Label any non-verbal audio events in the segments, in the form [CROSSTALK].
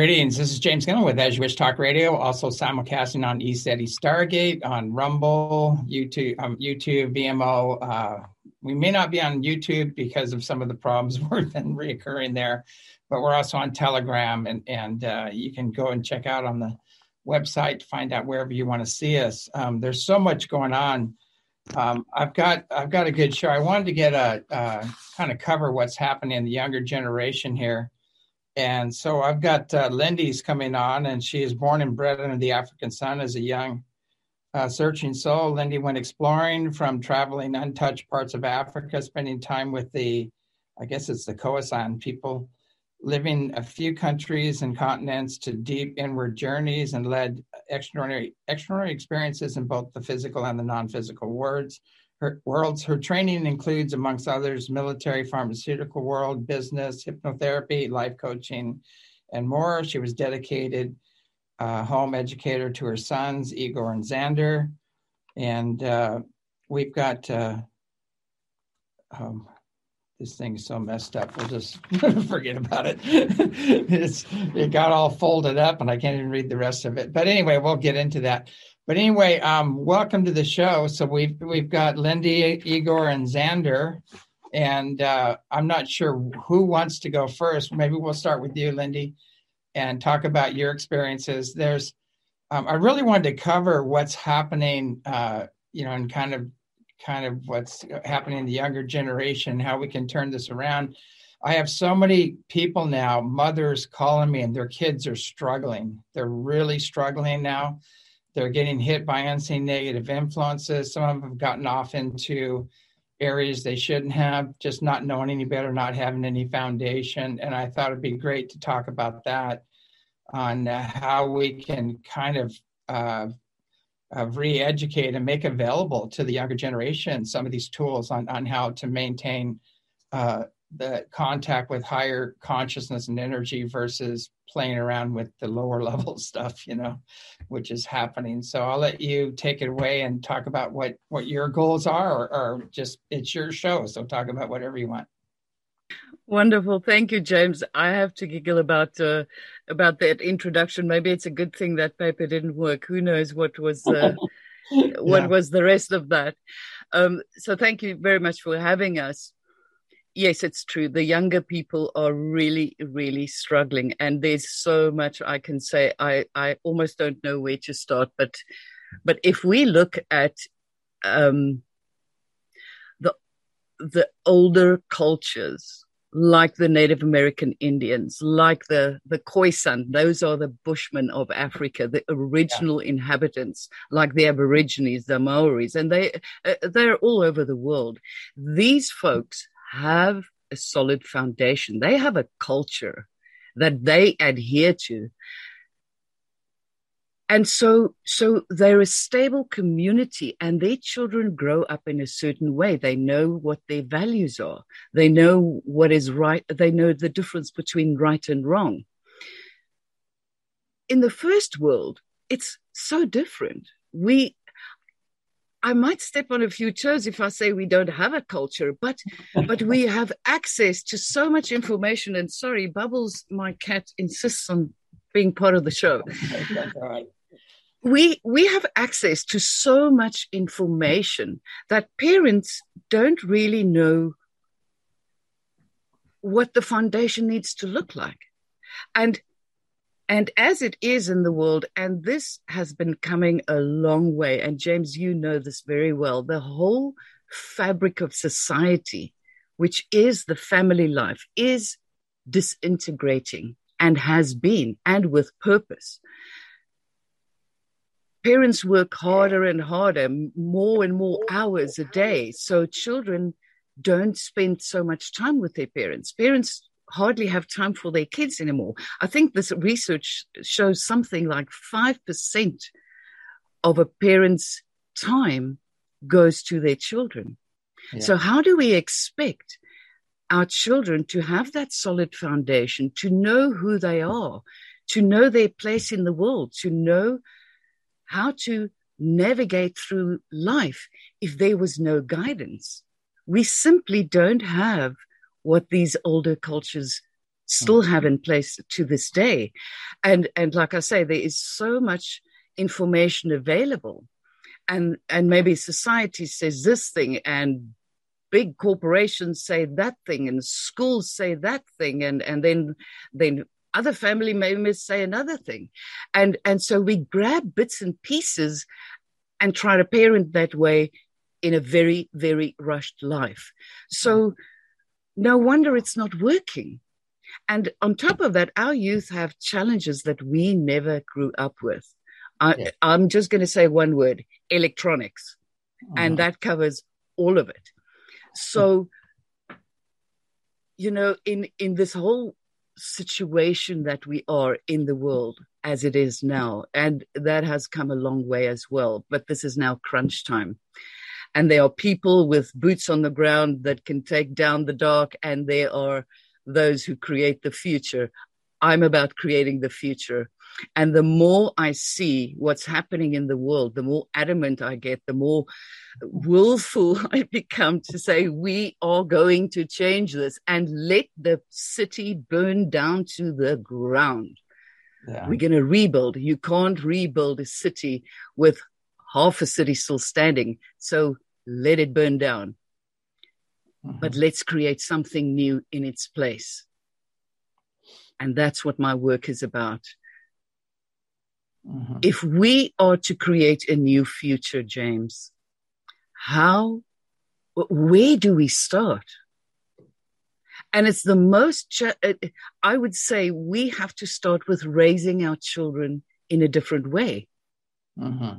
Greetings. This is James Gilliland with As You Wish Talk Radio, also simulcasting on ECETI Stargate, on Rumble, YouTube, um, YouTube, Vimeo. Uh, we may not be on YouTube because of some of the problems [LAUGHS] we've been reoccurring there, but we're also on Telegram, and and uh, you can go and check out on the website to find out wherever you want to see us. Um, there's so much going on. Um, I've got I've got a good show. I wanted to get a uh, kind of cover what's happening in the younger generation here. And so I've got uh, Lindi's coming on, and she is born and bred under the African sun as a young uh, searching soul. Lindi went exploring from traveling untouched parts of Africa, spending time with the, I guess it's the Khoisan people, living a few countries and continents to deep inward journeys, and led extraordinary extraordinary experiences in both the physical and the non-physical words her worlds. Her training includes, amongst others, military, pharmaceutical world, business, hypnotherapy, life coaching, and more. She was dedicated uh, home educator to her sons, Igor and Zander. And uh, we've got uh, um, this thing's so messed up. We'll just [LAUGHS] forget about it. [LAUGHS] it's, it got all folded up, and I can't even read the rest of it. But anyway, we'll get into that. But anyway, um, welcome to the show. So we've we've got Lindi, Igor, and Zander, and uh, I'm not sure who wants to go first. Maybe we'll start with you, Lindi, and talk about your experiences. There's, um, I really wanted to cover what's happening, uh, you know, and kind of kind of what's happening in the younger generation, how we can turn this around. I have so many people now, mothers calling me, and their kids are struggling. They're really struggling now they're getting hit by unseen negative influences. Some of them have gotten off into areas they shouldn't have, just not knowing any better, not having any foundation. And I thought it'd be great to talk about that on uh, how we can kind of uh, uh, re-educate and make available to the younger generation some of these tools on, on how to maintain uh, the contact with higher consciousness and energy versus playing around with the lower [LAUGHS] level stuff you know which is happening. So i'll let you take it away and talk about what what your goals are or, or just it's your show so talk about whatever you want. Wonderful. Thank you james. I have to giggle about uh, about that introduction. Maybe it's a good thing that paper didn't work. Who knows what was uh, [LAUGHS] what was the rest of that. Um, so thank you very much for having us yes, it's true. The younger people are really, really struggling, and there's so much I can say. I I almost don't know where to start, but but if we look at um, the the older cultures like the Native American Indians, like the the Khoisan, those are the Bushmen of Africa, the original yeah. inhabitants, like the Aborigines, the Maoris, and they uh, they're all over the world. These folks have a solid foundation. They have a culture that they adhere to. And so, so they're a stable community and their children grow up in a certain way. They know what their values are. They know what is right. They know the difference between right and wrong. In the first world, it's so different. We I might step on a few toes if I say we don't have a culture, but but we [LAUGHS] have access to so much information. And sorry, Bubbles, my cat insists on being part of the show. [LAUGHS] We we have access to so much information that parents don't really know what the foundation needs to look like. And and as it is in the world, and this has been coming a long way, and James, you know this very well, the whole fabric of society, which is the family life, is disintegrating and has been, and with purpose. Parents work harder and harder, more and more hours a day. So children don't spend so much time with their parents. Parents hardly have time for their kids anymore. I think this research shows something like 5% of a parent's time goes to their children. Yeah. So, how do we expect our children to have that solid foundation, to know who they are, to know their place in the world, to know how to navigate through life if there was no guidance? We simply don't have what these older cultures still have mm-hmm. in place to this day. And, and like I say, there is so much information available. And, and maybe society says this thing and big corporations say that thing and schools say that thing. And, and then, then other family members say another thing. And, and so we grab bits and pieces and try to parent that way in a very, very rushed life. So mm-hmm. No wonder it's not working. And on top of that, our youth have challenges that we never grew up with. I, am just going to say one word electronics. Uh-huh. And that covers all of it. So, you know, in, in this whole situation that we are in the world as it is now, and that has come a long way as well, but this is now crunch time. And there are people with boots on the ground that can take down the dark, and there are those who create the future. I'm about creating the future. And the more I see what's happening in the world, the more adamant I get, the more willful [LAUGHS] I become to say, we are going to change this and let the city burn down to the ground. Yeah. We're going to rebuild. You can't rebuild a city with half a city still standing. So let it burn down. Mm-hmm. But let's create something new in its place. And that's what my work is about. Mm-hmm. If we are to create a new future, James, how, where do we start? And it's the most, I would say we have to start with raising our children in a different way. Mm-hmm.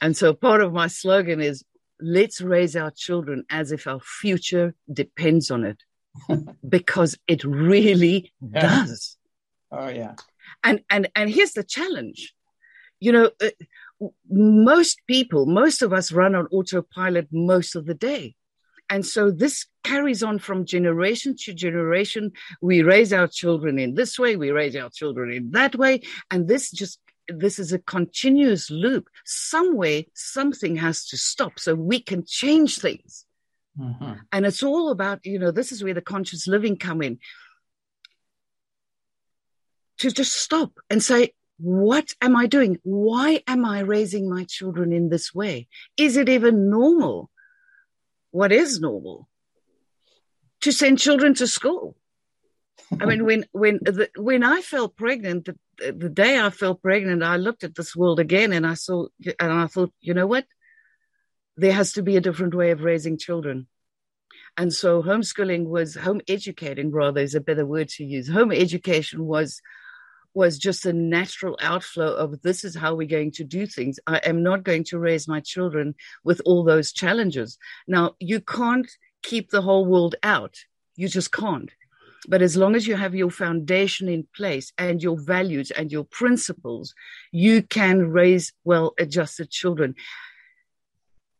And so part of my slogan is let's raise our children as if our future depends on it [LAUGHS] because it really yeah. does. Oh yeah. And and and here's the challenge. You know, uh, most people, most of us run on autopilot most of the day. And so this carries on from generation to generation. We raise our children in this way, we raise our children in that way, and this just this is a continuous loop. Somewhere, something has to stop so we can change things. Mm-hmm. And it's all about, you know, this is where the conscious living come in. To just stop and say, what am I doing? Why am I raising my children in this way? Is it even normal? What is normal? To send children to school. I mean, when when the, when I fell pregnant, the, the day I fell pregnant, I looked at this world again, and I saw, and I thought, you know what? There has to be a different way of raising children. And so homeschooling was home educating, rather is a better word to use. Home education was was just a natural outflow of this is how we're going to do things. I am not going to raise my children with all those challenges. Now, you can't keep the whole world out. You just can't. But as long as you have your foundation in place and your values and your principles, you can raise well adjusted children.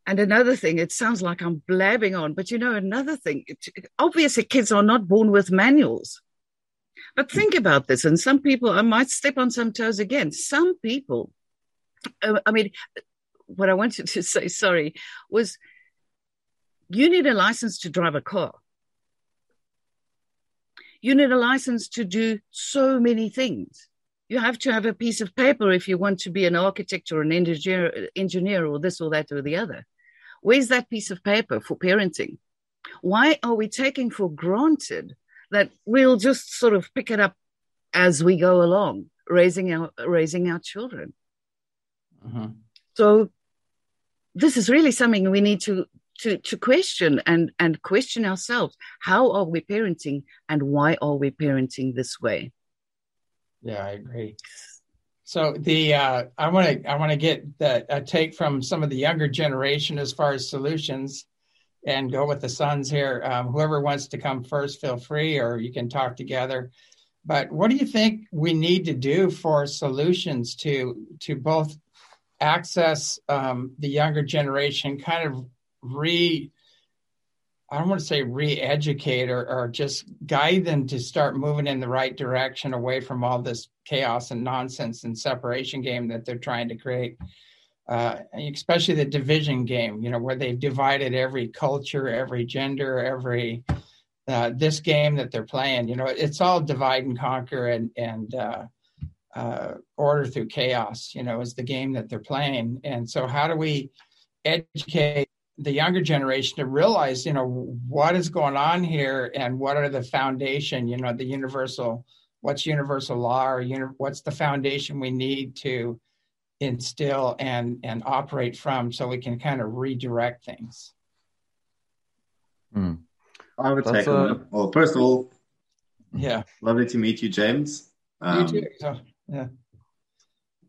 And another thing, it sounds like I'm blabbing on, but you know, another thing, obviously kids are not born with manuals. But think about this. And some people, I might step on some toes again. Some people, uh, I mean, what I wanted to [LAUGHS] say, sorry, was you need a license to drive a car. You need a license to do so many things. You have to have a piece of paper if you want to be an architect or an engineer, engineer or this or that or the other. Where's that piece of paper for parenting? Why are we taking for granted that we'll just sort of pick it up as we go along, raising our raising our children? Uh-huh. So this is really something we need to to to question and and question ourselves how are we parenting and why are we parenting this way? Yeah i agree. So the uh, i want to i want to get the, a take from some of the younger generation as far as solutions and go with the sons here. Um, whoever wants to come first feel free or you can talk together. But what do you think we need to do for solutions to to both access um, the younger generation kind of re I don't want to say re-educate or, or, just guide them to start moving in the right direction away from all this chaos and nonsense and separation game that they're trying to create. Uh, especially the division game, you know, where they've divided every culture, every gender, every uh, this game that they're playing. You know, it's all divide and conquer and and uh, uh, order through chaos. You know, is the game that they're playing. And so, how do we educate the younger generation to realize, you know, what is going on here and what are the foundation? You know, the universal. What's universal law or uni- what's the foundation we need to instill and and operate from so we can kind of redirect things mm. I would take a... Well, first of all, yeah, lovely to meet you, James. Um, you too. So, yeah,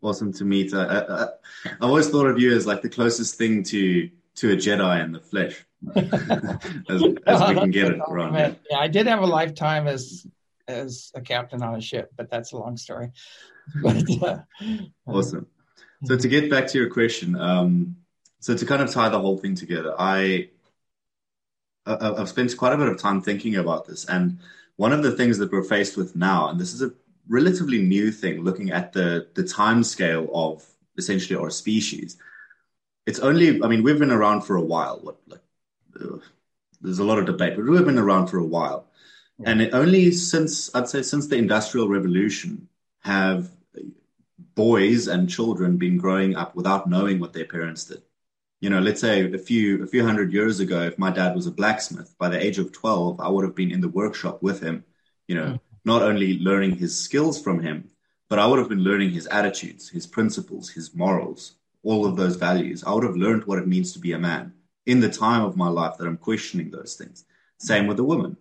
awesome to meet. Uh, uh, uh, I always thought of you as like the closest thing to to a Jedi in the flesh, [LAUGHS] as, as we can get it around. Yeah, I did have a lifetime as as a captain on a ship, but that's a long story. [LAUGHS] But, uh, awesome. So to get back to your question, um, so to kind of tie the whole thing together, I I've spent quite a bit of time thinking about this. And one of the things that we're faced with now, and this is a relatively new thing, looking at the, the time scale of essentially our species. It's only, I mean, we've been around for a while. What, like, uh, there's a lot of debate, but we've been around for a while. Yeah. And only since, I'd say, since the Industrial Revolution have boys and children been growing up without knowing what their parents did you know, let's say a few a few hundred years ago, if my dad was a blacksmith, by the age of twelve, I would have been in the workshop with him. You know, mm. not only learning his skills from him, but I would have been learning his attitudes, his principles, his morals, all of those values. I would have learned what it means to be a man in the time of my life that I'm questioning those things. Same with a woman.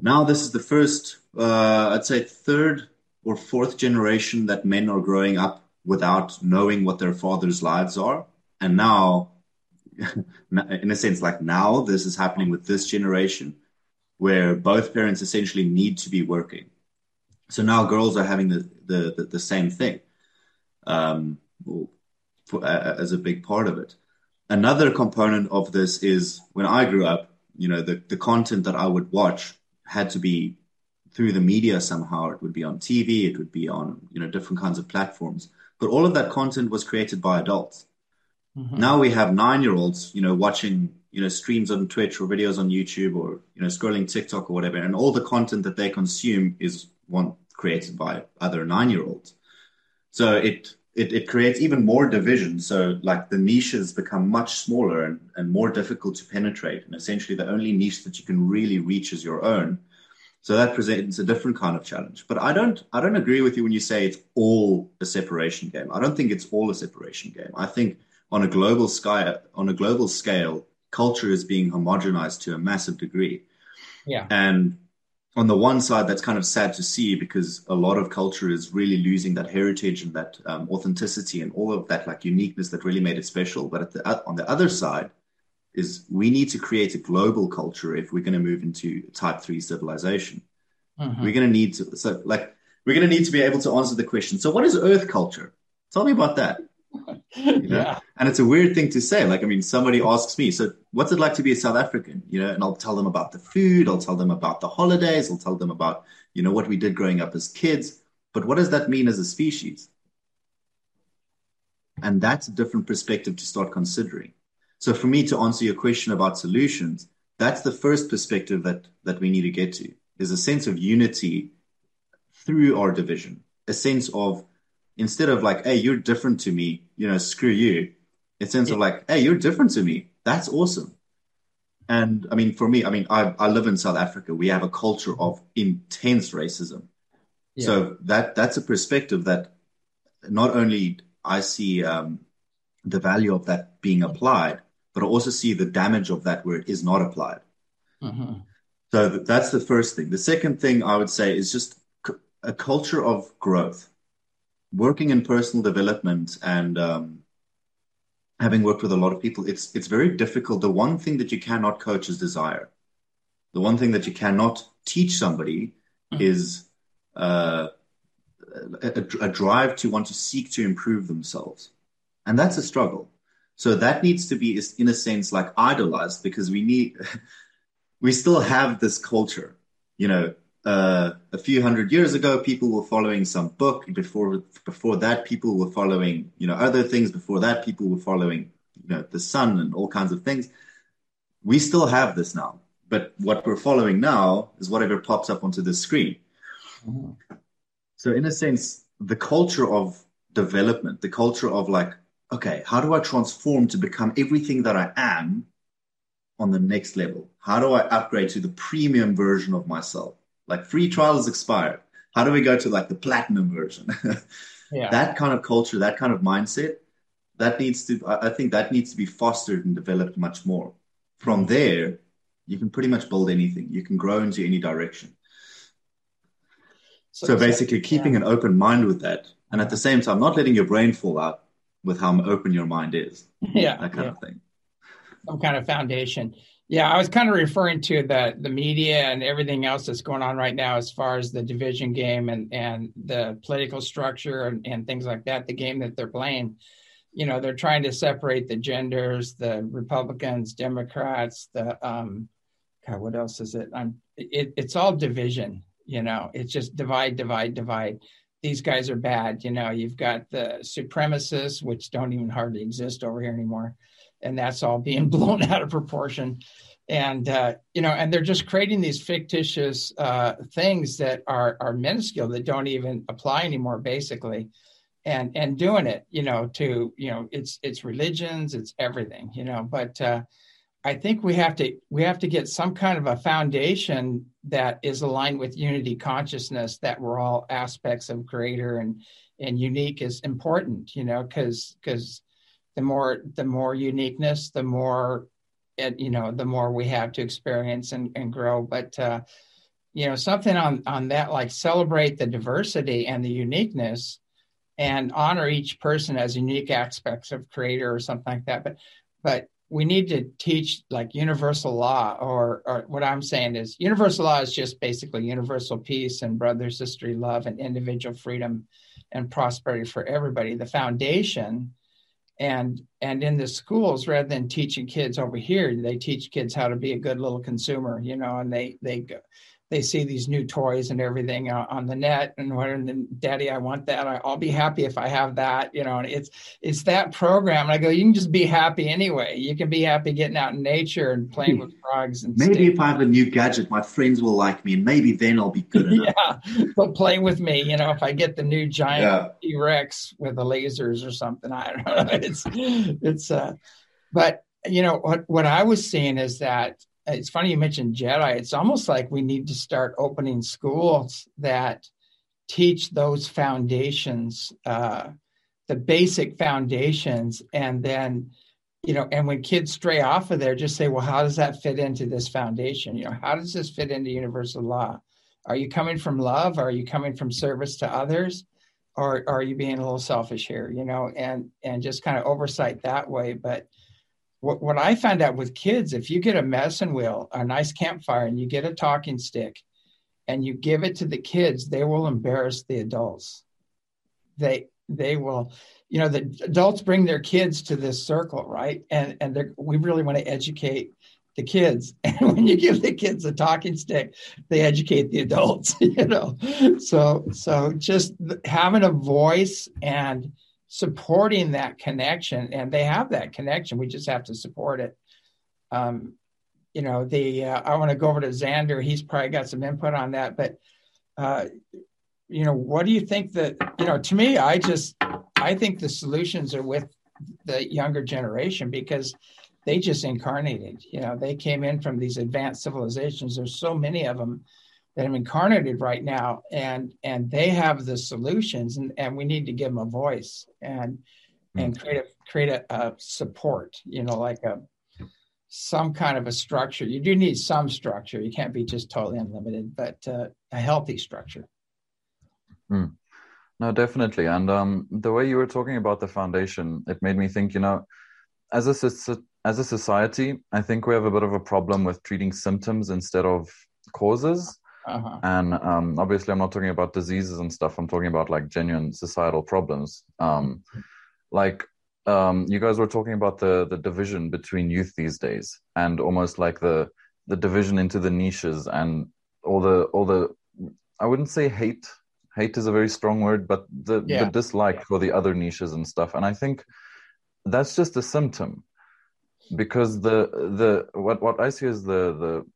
Now, this is the first, uh, I'd say, third or fourth generation that men are growing up without knowing what their father's lives are and now, [LAUGHS] in a sense, like now, this is happening with this generation where both parents essentially need to be working. So now girls are having the, the, the, the same thing um, for, uh, as a big part of it. Another component of this is when I grew up, you know, the, the content that I would watch had to be through the media somehow. It would be on TV, it would be on, you know, different kinds of platforms. But all of that content was created by adults. Mm-hmm. Now we have nine year olds, you know, watching, you know, streams on Twitch or videos on YouTube or, you know, scrolling TikTok or whatever. And all the content that they consume is one created by other nine year olds. So it, it, it creates even more division. So like the niches become much smaller and, and more difficult to penetrate. And essentially the only niche that you can really reach is your own. So that presents a different kind of challenge. But I don't I don't agree with you when you say it's all a separation game. I don't think it's all a separation game. I think on a global scale, on a global scale, culture is being homogenized to a massive degree. Yeah. And on the one side, that's kind of sad to see because a lot of culture is really losing that heritage and that um, authenticity and all of that like uniqueness that really made it special. But the, on the other side, is we need to create a global culture if we're going to move into type three civilization. Mm-hmm. We're going to need to so like we're going to need to be able to answer the question. So, what is Earth culture? Tell me about that. You know? yeah. And it's a weird thing to say. Like, I mean, somebody asks me, so what's it like to be a South African? You know, and I'll tell them about the food, I'll tell them about the holidays, I'll tell them about, you know, what we did growing up as kids. But what does that mean as a species? And that's a different perspective to start considering. So for me to answer your question about solutions, that's the first perspective that that we need to get to is a sense of unity through our division, a sense of instead of like, hey, you're different to me, you know, screw you. It's sense yeah. of like, hey, you're different to me. That's awesome. And I mean, for me, I mean, I, I live in South Africa. We have a culture of intense racism. Yeah. So that that's a perspective that not only I see um, the value of that being applied, but I also see the damage of that where it is not applied. Mm-hmm. So that's the first thing. The second thing I would say is just a culture of growth working in personal development and um, having worked with a lot of people, it's it's very difficult. The one thing that you cannot coach is desire. The one thing that you cannot teach somebody mm-hmm. is uh, a, a, drive to want to seek to improve themselves, and that's a struggle. So that needs to be, in a sense, like idolized because we need, [LAUGHS] we still have this culture, you know, uh, a few hundred years ago, people were following some book. Before before that, people were following you know other things. Before that, people were following you know the sun and all kinds of things. We still have this now, but what we're following now is whatever pops up onto the screen. Mm-hmm. So, in a sense, the culture of development, the culture of like, okay, how do I transform to become everything that I am on the next level? How do I upgrade to the premium version of myself? Like free trial is expired. How do we go to like the platinum version? [LAUGHS] yeah. That kind of culture, that kind of mindset, that needs to, I think that needs to be fostered and developed much more. From there, you can pretty much build anything. You can grow into any direction. So, so basically, keeping yeah. an open mind with that, and at the same time, not letting your brain fall out with how open your mind is. [LAUGHS] Yeah, that kind yeah. of thing. Some kind of foundation. Yeah, I was kind of referring to the the media and everything else that's going on right now as far as the division game and and the political structure and, and things like that. The game that they're playing, you know, they're trying to separate the genders, the Republicans, Democrats, the um, God, what else is it? I'm it, it's all division. You know, it's just divide, divide, divide these guys are bad. You know, you've got the supremacists, which don't even hardly exist over here anymore, and that's all being [LAUGHS] blown out of proportion. And uh, you know, and they're just creating these fictitious uh, things that are are minuscule that don't even apply anymore, basically, and and doing it, you know, to you know, it's it's religions, it's everything, you know, but. Uh, I think we have to we have to get some kind of a foundation that is aligned with unity consciousness that we're all aspects of creator and and unique is important you know because because the more the more uniqueness the more it, you know the more we have to experience and, and grow. But uh you know something on on that like celebrate the diversity and the uniqueness and honor each person as unique aspects of creator or something like that. But but we need to teach like universal law or, or what i'm saying is universal law is just basically universal peace and brother sisterly love and individual freedom and prosperity for everybody. The foundation and and in the schools rather than teaching kids over here they teach kids how to be a good little consumer you know and they they go they see these new toys and everything uh, on the net and what and daddy i want that. I, will be happy if i have that you know and it's it's that program. And i go you can just be happy anyway. You can be happy getting out in nature and playing with frogs and maybe if i have a new gadget my friends will like me and maybe then i'll be good [LAUGHS] enough. yeah but play with me you know if i get the new giant yeah. t-rex with the lasers or something i don't know. [LAUGHS] It's it's uh but you know what what i was seeing is that it's funny you mentioned Jedi. It's almost like we need to start opening schools that teach those foundations, uh, the basic foundations, and then you know, and when kids stray off of there, just say, well, how does that fit into this foundation? You know, how does this fit into universal law? Are you coming from love? Are you coming from service to others? Or, or are you being a little selfish here? You know, and and just kind of oversight that way. But what, what I found out with kids, if you get a medicine wheel, a nice campfire, and you get a talking stick and you give it to the kids, they will embarrass the adults. They they will, you know, the adults bring their kids to this circle, right? And and we really want to educate the kids. [LAUGHS] And when you give the kids a talking stick, they educate the adults, [LAUGHS] you know. So so just having a voice and supporting that connection and they have that connection. We just have to support it. Um, you know the uh, i want to go over to zander. He's probably got some input on that but uh, you know what do you think that you know to me i just i think the solutions are with the younger generation because they just incarnated. You know they came in from these advanced civilizations. There's so many of them that have incarnated right now and and they have the solutions and, and we need to give them a voice and and hmm. create a create a, a support you know like a some kind of a structure. You do need some structure. You can't be just totally unlimited but uh, a healthy structure. Mm. no definitely. And um, the way you were talking about the foundation it made me think you know as a as a society i think we have a bit of a problem with treating symptoms instead of causes uh-huh. And um, obviously, I'm not talking about diseases and stuff. I'm talking about like genuine societal problems. Um, like um, you guys were talking about the the division between youth these days, and almost like the the division into the niches and all the all the I wouldn't say hate. Hate is a very strong word, but the, yeah. the dislike for the other niches and stuff. And I think that's just a symptom because the the what what I see is the the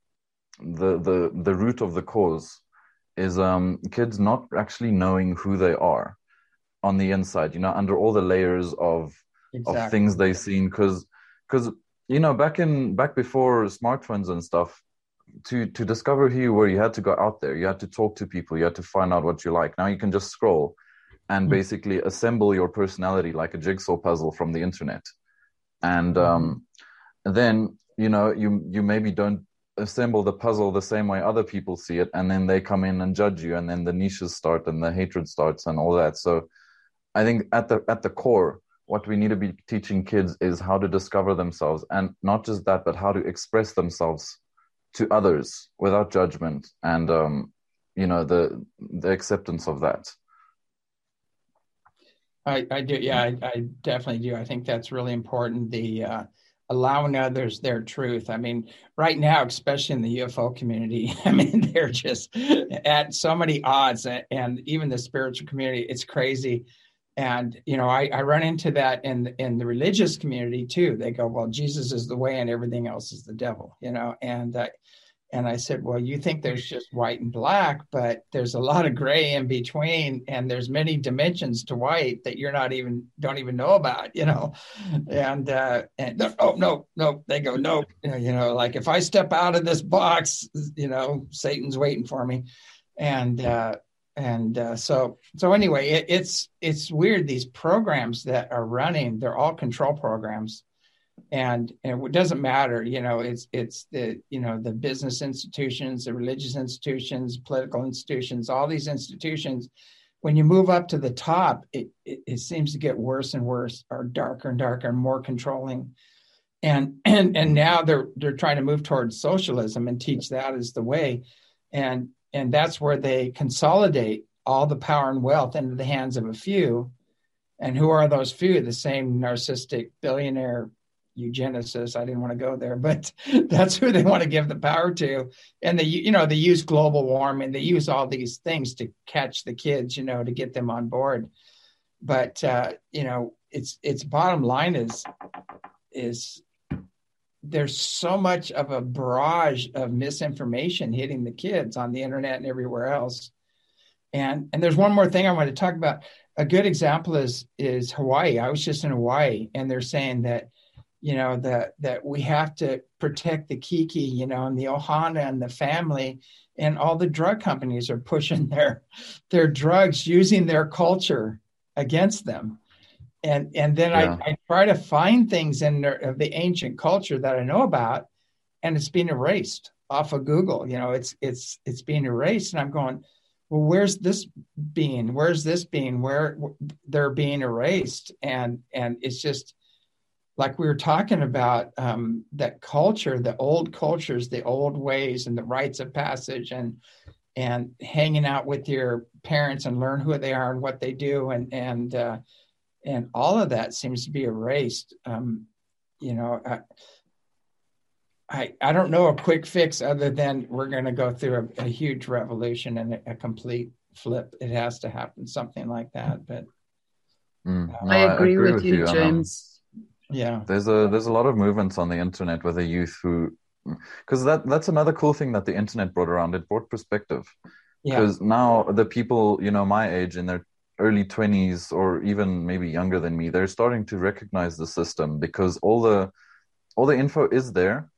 the the the root of the cause is um, kids not actually knowing who they are on the inside. You know, under all the layers of exactly. of things they've seen, because because you know back in back before smartphones and stuff. To to discover who you were, you had to go out there. You had to talk to people. You had to find out what you like. Now you can just scroll and mm-hmm. basically assemble your personality like a jigsaw puzzle from the internet. And um, then you know you you maybe don't assemble the puzzle the same way other people see it and then they come in and judge you and then the niches start and the hatred starts and all that. So i think at the at the core what we need to be teaching kids is how to discover themselves and not just that but how to express themselves to others without judgment and um, you know the the acceptance of that. I i do yeah i, I definitely do. I think that's really important. The uh allowing others their truth. I mean, right now, especially in the UFO community, [LAUGHS] I mean, they're just at so many odds, and even the spiritual community, it's crazy. And you know, I, I run into that in in the religious community too. They go, "Well, Jesus is the way, and everything else is the devil," you know. And uh, and I said, well, you think there's just white and black, but there's a lot of gray in between, and there's many dimensions to white that you're not even don't even know about, you know. And uh, and oh no, no, they go no, you know, like if I step out of this box, you know, Satan's waiting for me, and uh, and uh, so so anyway, it, it's it's weird these programs that are running, they're all control programs and, and it doesn't matter you know it's it's the you know the business institutions the religious institutions political institutions all these institutions when you move up to the top it, it, it seems to get worse and worse or darker and darker and more controlling. And [CLEARS THROAT] and and now they're they're trying to move towards socialism and teach that as the way. And and that's where they consolidate all the power and wealth into the hands of a few. And who are those few? The same narcissistic billionaire eugenicists. I didn't want to go there, but [LAUGHS] that's who they want to give the power to. And they, you know, they use global warming. They use all these things to catch the kids, you know, to get them on board. But uh, you know, it's it's bottom line is is there's so much of a barrage of misinformation hitting the kids on the internet and everywhere else. And and there's one more thing I want to talk about. A good example is is Hawaii. I was just in Hawaii, and they're saying that you know that that we have to protect the keiki you know and the ohana and the family and all the drug companies are pushing [LAUGHS] their their drugs using their culture against them. And and then yeah. I, I try to find things in their, the ancient culture that i know about and it's being erased off of google you know it's it's it's being erased and i'm going well where's this being? Where's this being? Where they're being erased and and it's just like we were talking about um, that culture, the old cultures, the old ways, and the rites of passage, and and hanging out with your parents and learn who they are and what they do, and and uh, and all of that seems to be erased. Um, you know, I, I, I don't know a quick fix other than we're going to go through a, a huge revolution and a, a, complete flip. It has to happen, something like that. But mm. no, I, agree I, agree with, with you, James yeah. There's a there's a lot of movements on the internet with the youth who because that that's another cool thing that the internet brought around. It brought perspective. Because yeah. now the people you know my age in their early 20s or even maybe younger than me they're starting to recognize the system because all the all the info is there.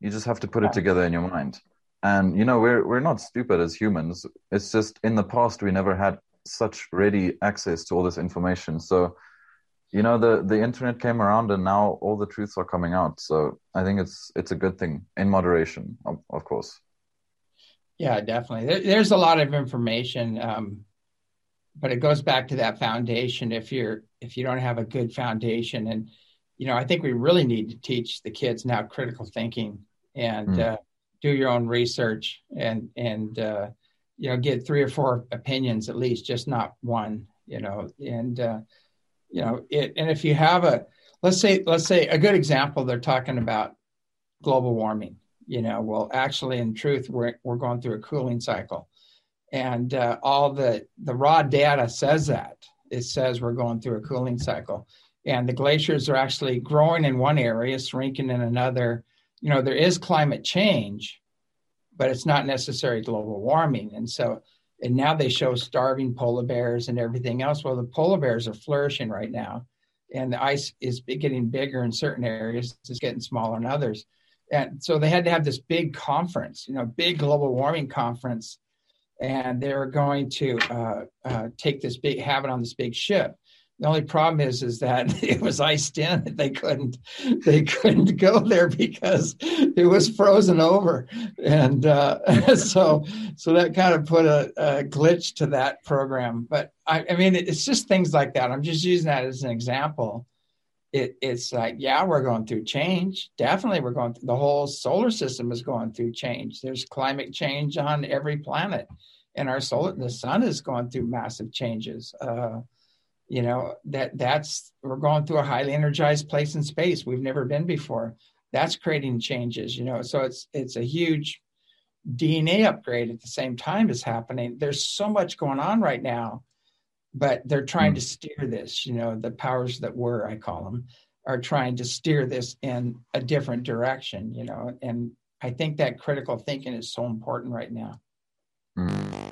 You just have to put it together in your mind. And you know we're we're not stupid as humans. It's just in the past we never had such ready access to all this information. So you know the the internet came around and now all the truths are coming out. So i think it's it's a good thing in moderation of, of course. Yeah definitely. There, there's a lot of information um, but it goes back to that foundation. If you're if you don't have a good foundation and you know i think we really need to teach the kids now critical thinking and mm. uh, do your own research and and uh, you know get three or four opinions at least just not one you know and uh, you know it and if you have a let's say let's say a good example they're talking about global warming you know well actually in truth we're, we're going through a cooling cycle. And uh, all the the raw data says that. It says we're going through a cooling cycle. And the glaciers are actually growing in one area shrinking in another. You know there is climate change but it's not necessarily global warming. And so, and now they show starving polar bears and everything else. Well, the polar bears are flourishing right now, and the ice is getting bigger in certain areas, it's getting smaller in others. And so they had to have this big conference, you know, big global warming conference, and they were going to uh, uh, take this big, have it on this big ship the only problem is, is that [LAUGHS] it was iced in. They couldn't, they couldn't go there because it was frozen over, and uh, [LAUGHS] so, so that kind of put a, a glitch to that program. But I, I, mean, it's just things like that. I'm just using that as an example. It, it's like, yeah, we're going through change. Definitely, we're going through the whole solar system is going through change. There's climate change on every planet, and our solar, the sun is going through massive changes. Uh, you know that that's we're going through a highly energized place in space we've never been before that's creating changes you know so it's it's a huge dna upgrade at the same time is happening there's so much going on right now but they're trying mm. to steer this you know the powers that were i call them are trying to steer this in a different direction you know and i think that critical thinking is so important right now mm.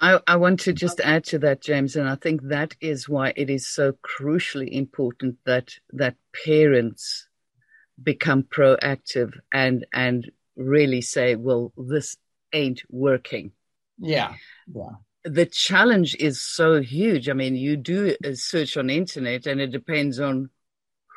I, I, want to just add to that, James, and I think that is why it is so crucially important that that parents become proactive and and really say, "Well, this ain't working." Yeah, yeah. The challenge is so huge. I mean, you do a search on internet, and it depends on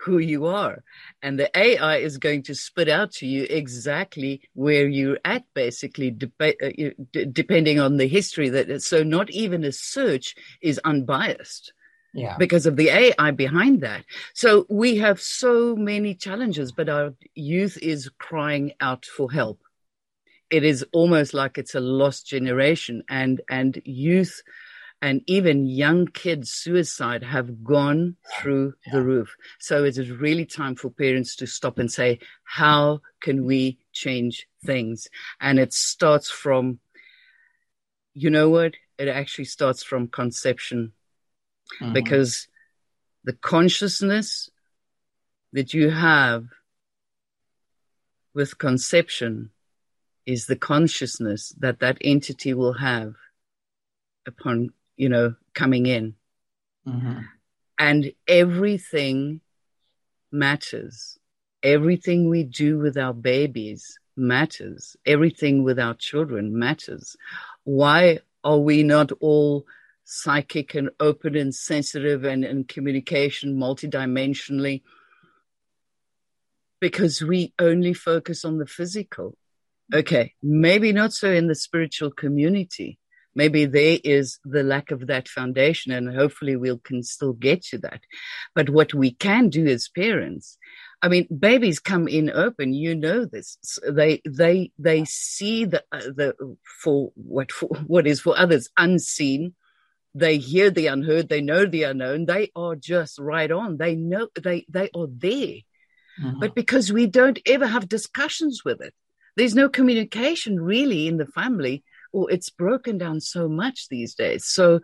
who you are. And the AI is going to spit out to you exactly where you're at, basically, de- uh, depending on the history that it's. so not even a search is unbiased. Yeah. Because of the AI behind that. So we have so many challenges, but our youth is crying out for help. It is almost like it's a lost generation and, and youth and even young kids suicide have gone through yeah. the roof. So it is really time for parents to stop and say how can we change things? And it starts from you know what? It actually starts from conception. Mm-hmm. because the consciousness that you have with conception is the consciousness that that entity will have upon you know, coming in. Mm-hmm. And everything matters. Everything we do with our babies matters. Everything with our children matters. Why are we not all psychic and open and sensitive and in communication multidimensionally? Because we only focus on the physical. Okay, maybe not so in the spiritual community, maybe there is the lack of that foundation and hopefully we can still get to that. But what we can do as parents i mean babies come in open you know this. They they they see the uh, the for what for what is for others unseen. They hear the unheard they know the unknown. They are just right on. They know they they are there. Mm-hmm. but because we don't ever have discussions with it there's no communication really in the family or it's broken down so much these days. So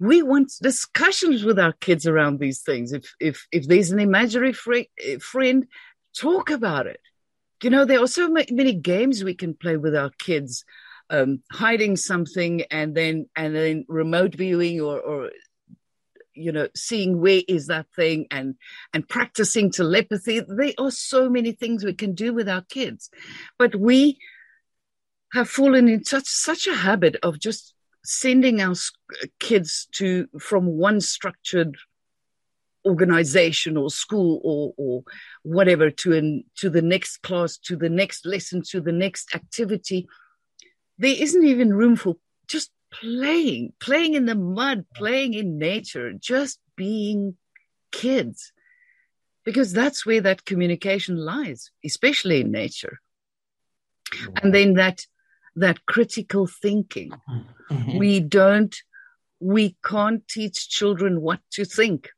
we want discussions with our kids around these things. If if if there's an imaginary fr- friend, talk about it. You know, there are so many games we can play with our kids, um, hiding something and then and then remote viewing or or you know seeing where is that thing and and practicing telepathy. There are so many things we can do with our kids, but we have fallen in such such a habit of just sending our kids to from one structured organization or school or or whatever to an to the next class to the next lesson to the next activity. There isn't even room for just playing playing in the mud playing in nature just being kids. Because that's where that communication lies especially in nature. And then that that critical thinking. Mm-hmm. We don't, we can't teach children what to think.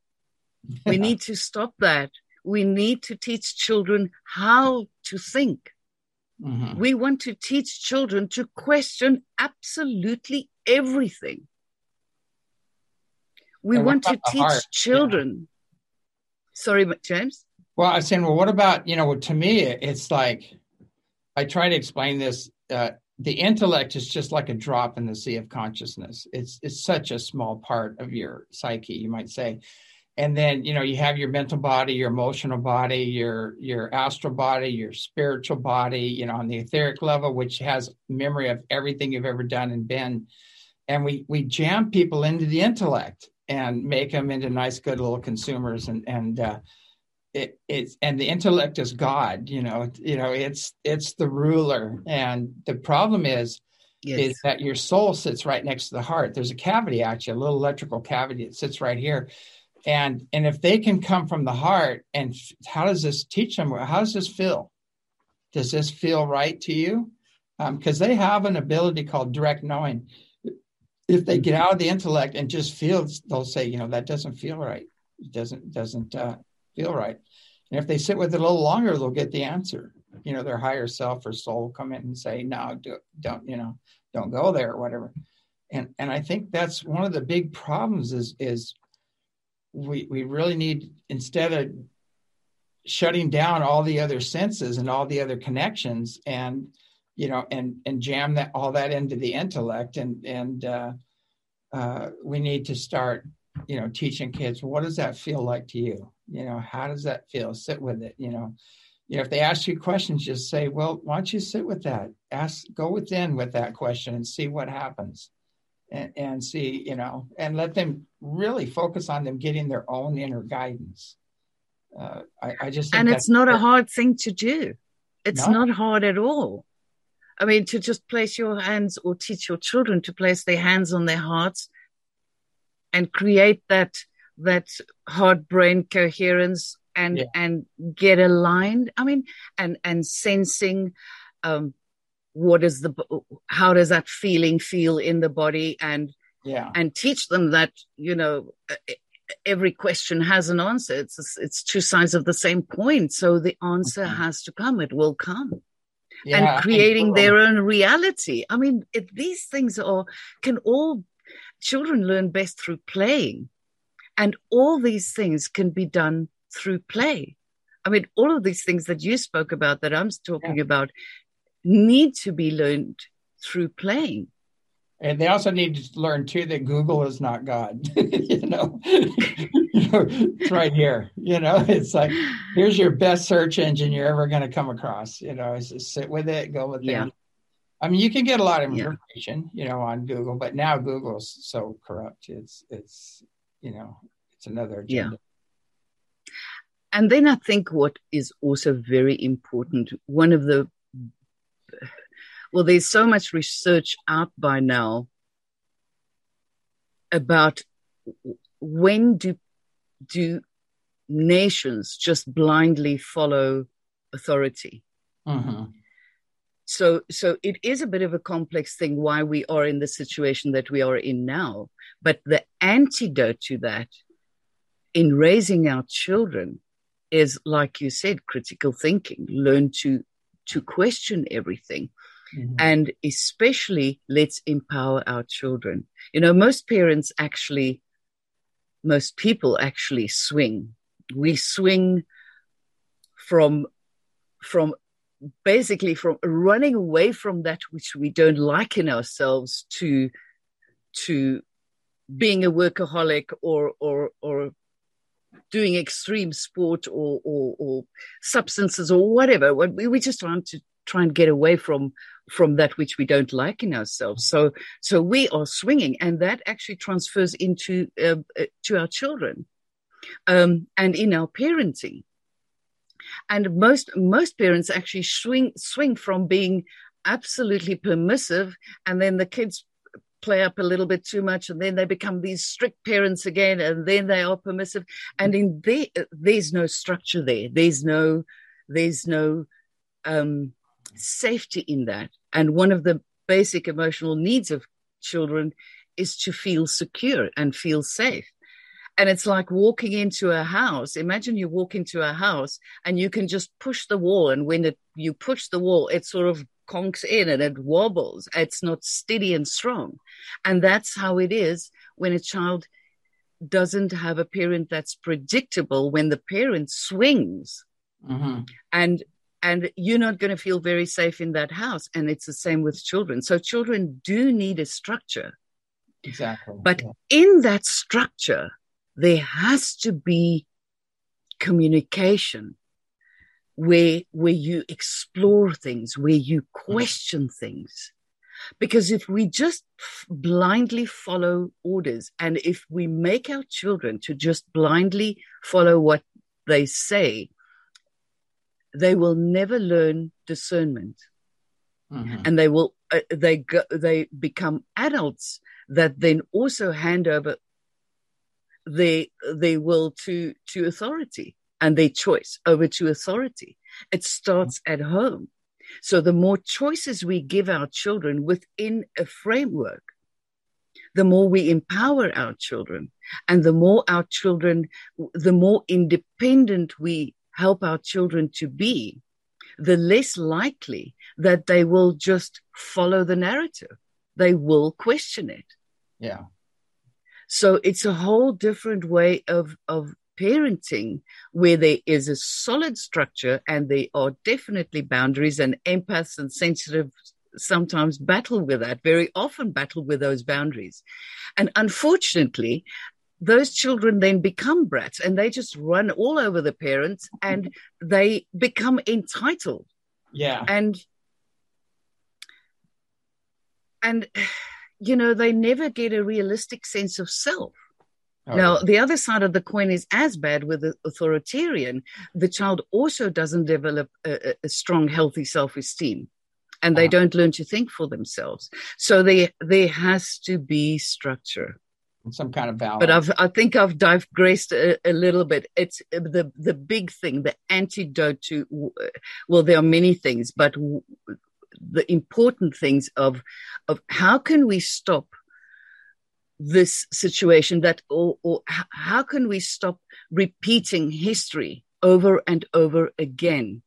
we need to stop that. We need to teach children how to think. Mm-hmm. We want to teach children to question absolutely everything. We and want to teach heart? children. Yeah. Sorry, James? Well, I was saying, well, what about, you know, to me, it's like, I try to explain this. Uh, the intellect is just like a drop in the sea of consciousness. It's it's such a small part of your psyche, you might say. And then you know you have your mental body, your emotional body, your your astral body, your spiritual body. You know on the etheric level, which has memory of everything you've ever done and been. And we we jam people into the intellect and make them into nice, good little consumers and and uh, it, it's and the intellect is God. You know, you know, it's it's the ruler, and the problem is. Yes. Is that your soul sits right next to the heart? There's a cavity actually, a little electrical cavity that sits right here, and and if they can come from the heart, and how does this teach them? How does this feel? Does this feel right to you? Because um, they have an ability called direct knowing. If they get out of the intellect and just feel, they'll say, you know, that doesn't feel right. It doesn't doesn't uh, feel right. And if they sit with it a little longer, they'll get the answer. You know, their higher self or soul will come in and say, "No, do, don't you know, don't go there," or whatever. And and I think that's one of the big problems is is we we really need instead of shutting down all the other senses and all the other connections and you know and and jam that all that into the intellect and and uh, uh, we need to start you know teaching kids what does that feel like to you? You know how does that feel? Sit with it you know. You know if they ask you questions just say well why don't you sit with that? Ask go within with that question and see what happens. And, and see you know and let them really focus on them getting their own inner guidance. Uh, I, I, just and it's not a hard thing to do. It's no. not hard at all. I mean to just place your hands or teach your children to place their hands on their hearts and create that that heart brain coherence and yeah. and get aligned i mean and and sensing um what is the how does that feeling feel in the body and yeah. and teach them that you know every question has an answer. It's it's two sides of the same point so the answer mm-hmm. has to come. It will come. Yeah, and creating their own reality. I mean it, these things are can all children learn best through playing and all these things can be done through play. I mean, all of these things that you spoke about, that I'm talking yeah. about, need to be learned through playing. And they also need to learn too that Google is not God. [LAUGHS] you know, [LAUGHS] it's right here. You know, it's like here's your best search engine you're ever going to come across. You know, just sit with it, go with yeah. it. I mean, you can get a lot of information, yeah. you know, on Google, but now Google's so corrupt. It's it's you know, it's another agenda. Yeah. And then I think what is also very important, one of the, well, there's so much research out by now about when do, do nations just blindly follow authority. Mm-hmm. So, so it is a bit of a complex thing why we are in the situation that we are in now. But the antidote to that in raising our children is, like you said, critical thinking, learn to, to question everything. Mm-hmm. And especially let's empower our children. You know, most parents actually, most people actually swing. We swing from, from basically from running away from that which we don't like in ourselves to to being a workaholic or or or doing extreme sport or or, or substances or whatever. We, we just want to try and get away from from that which we don't like in ourselves. So so we are swinging and that actually transfers into uh, uh to our children um, and in our parenting and most most parents actually swing swing from being absolutely permissive and then the kids play up a little bit too much and then they become these strict parents again and then they are permissive. And in there there's no structure there. There's no there's no um, safety in that. And one of the basic emotional needs of children is to feel secure and feel safe and it's like walking into a house. Imagine you walk into a house and you can just push the wall. And when it, you push the wall, it sort of conks in and it wobbles. It's not steady and strong. And that's how it is when a child doesn't have a parent that's predictable when the parent swings. Mm-hmm. And and you're not going to feel very safe in that house. And it's the same with children. So children do need a structure. Exactly. But yeah. in that structure, there has to be communication where, where you explore things, where you question things. Because if we just blindly follow orders and if we make our children to just blindly follow what they say, they will never learn discernment. Mm-hmm. And they will, uh, they go, they become adults that then also hand over their, they will to, to authority and their choice over to authority. It starts mm-hmm. at home. So the more choices we give our children within a framework, the more we empower our children and the more our children, the more independent we help our children to be, the less likely that they will just follow the narrative. They will question it. Yeah. So it's a whole different way of, of parenting where there is a solid structure and there are definitely boundaries and empaths and sensitive sometimes battle with that, very often battle with those boundaries. And unfortunately, those children then become brats and they just run all over the parents and they become entitled. Yeah. And and you know, they never get a realistic sense of self. Oh, now, the other side of the coin is as bad with the authoritarian. The child also doesn't develop a, a strong, healthy self esteem and they uh-huh. don't learn to think for themselves. So there, there has to be structure. Some kind of balance. But I've, I think I've digressed a, a little bit. It's the, the big thing, the antidote to, well, there are many things, but the important things of, of how can we stop this situation that, or, or how can we stop repeating history over and over again?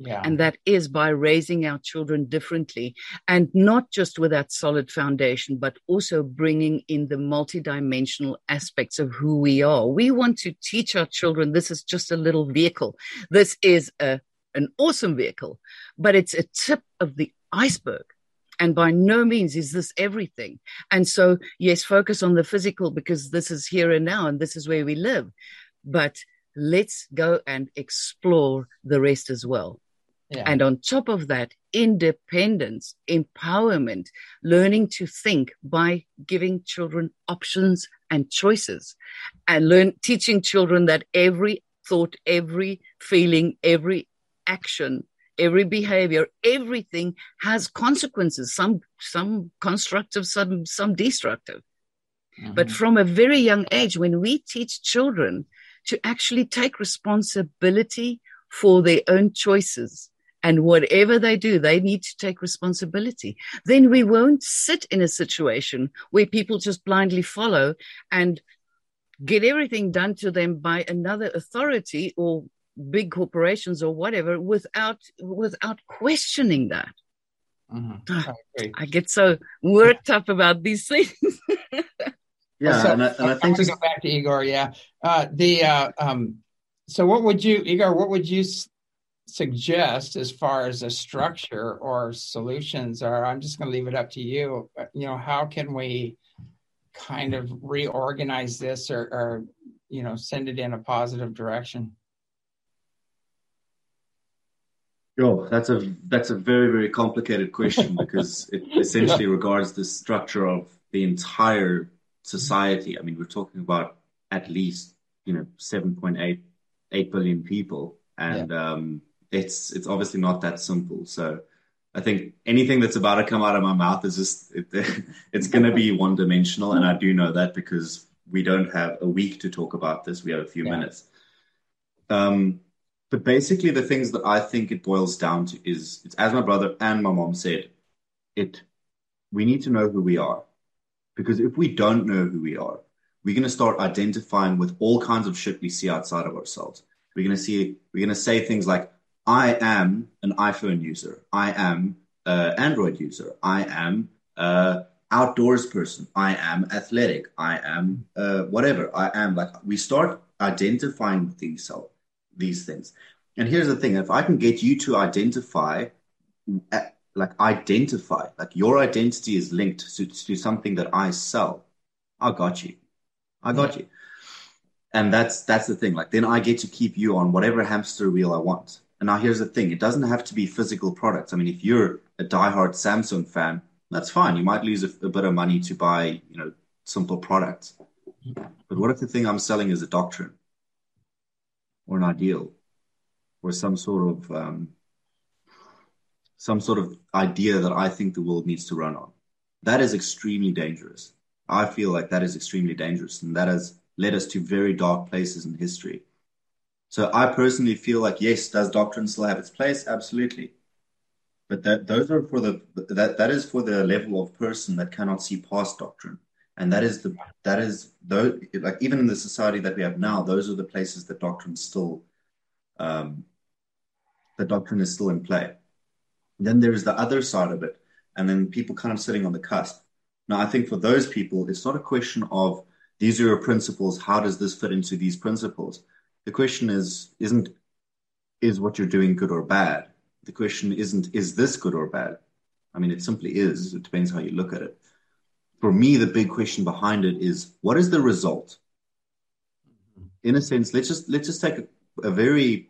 Yeah. And that is by raising our children differently and not just with that solid foundation, but also bringing in the multidimensional aspects of who we are. We want to teach our children this is just a little vehicle. This is a, an awesome vehicle, but it's a tip of the iceberg. And by no means is this everything. And so, yes, focus on the physical because this is here and now and this is where we live. But let's go and explore the rest as well. Yeah. And on top of that, independence, empowerment, learning to think by giving children options and choices and learn teaching children that every thought, every feeling, every action, every behavior, everything has consequences, some, some constructive, some, some destructive. Mm-hmm. But from a very young age, when we teach children to actually take responsibility for their own choices, and whatever they do, they need to take responsibility. Then we won't sit in a situation where people just blindly follow and get everything done to them by another authority or big corporations or whatever without without questioning that. Mm-hmm. I, I, get so worked up about these things. [LAUGHS] yeah, so, and, I, and I think to go back to Igor. Yeah, uh, the uh, um, so what would you, Igor? What would you suggest as far as a structure or solutions are i'm just going to leave it up to you you know how can we kind of reorganize this or, or you know send it in a positive direction Sure, that's a that's a very very complicated question [LAUGHS] because it essentially yeah. regards the structure of the entire society. I mean, we're talking about at least you know 7.8 8 billion people, and yeah. um, it's it's obviously not that simple. So I think anything that's about to come out of my mouth is just it, [LAUGHS] it's going to be [LAUGHS] one dimensional, and I do know that because we don't have a week to talk about this. We have a few yeah. minutes. Um, but basically, the things that I think it boils down to is it's as my brother and my mom said, it we need to know who we are because if we don't know who we are, we're going to start identifying with all kinds of shit we see outside of ourselves. We're going to see we're going to say things like I am an iPhone user. I am an Android user. I am an outdoors person. I am athletic. I am uh, whatever. I am like we start identifying with these these things. And here's the thing: if I can get you to identify, uh, like identify, like your identity is linked to, to something that I sell, I got you. I got yeah. you. And that's that's the thing. Like then I get to keep you on whatever hamster wheel I want. And now here's the thing: it doesn't have to be physical products. I mean, if you're a diehard Samsung fan, that's fine. You might lose a, a bit of money to buy, you know, simple products. Mm-hmm. But what if the thing I'm selling is a doctrine, or an ideal, or some sort of um, some sort of idea that I think the world needs to run on? That is extremely dangerous. I feel like that is extremely dangerous, and that has led us to very dark places in history. So I personally feel like yes, does doctrine still have its place? Absolutely. But that those are for the that that is for the level of person that cannot see past doctrine. And that is the that is though like even in the society that we have now, those are the places that doctrine still um the doctrine is still in play. Then there is the other side of it, and then people kind of sitting on the cusp. Now I think for those people, it's not a question of these are your principles, how does this fit into these principles? The question is, isn't is what you're doing good or bad? The question isn't, is this good or bad? I mean, it simply is. It depends how you look at it. For me, the big question behind it is, what is the result? In a sense, let's just let's just take a, a very,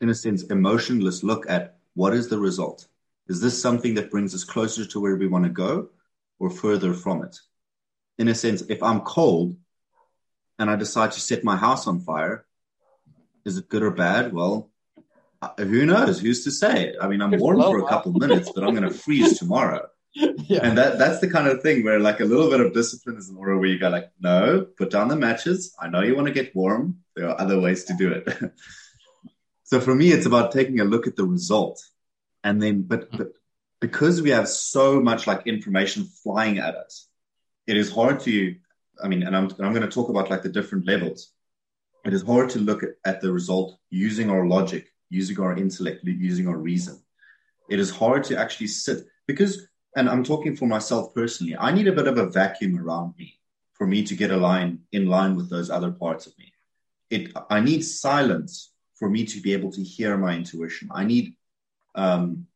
in a sense, emotionless look at what is the result. Is this something that brings us closer to where we want to go, or further from it? In a sense, if I'm cold and I decide to set my house on fire, is it good or bad? Well, who knows? Who's to say? I mean, I'm warm for a couple minutes, but I'm going to freeze [LAUGHS] tomorrow. Yeah. And that that's the kind of thing where like a little bit of discipline is in order where you go like, no, put down the matches. I know you want to get warm. There are other ways to do it. [LAUGHS] so for me, it's about taking a look at the result. And then, but, but because we have so much like information flying at us, it is hard to, I mean, and I'm, I'm going to talk about like the different levels. It is hard to look at, at the result using our logic using our intellect, using our reason. It is hard to actually sit because, and I'm talking for myself personally, I need a bit of a vacuum around me for me to get a line in line with those other parts of me. It, I need silence for me to be able to hear my intuition. I need, um,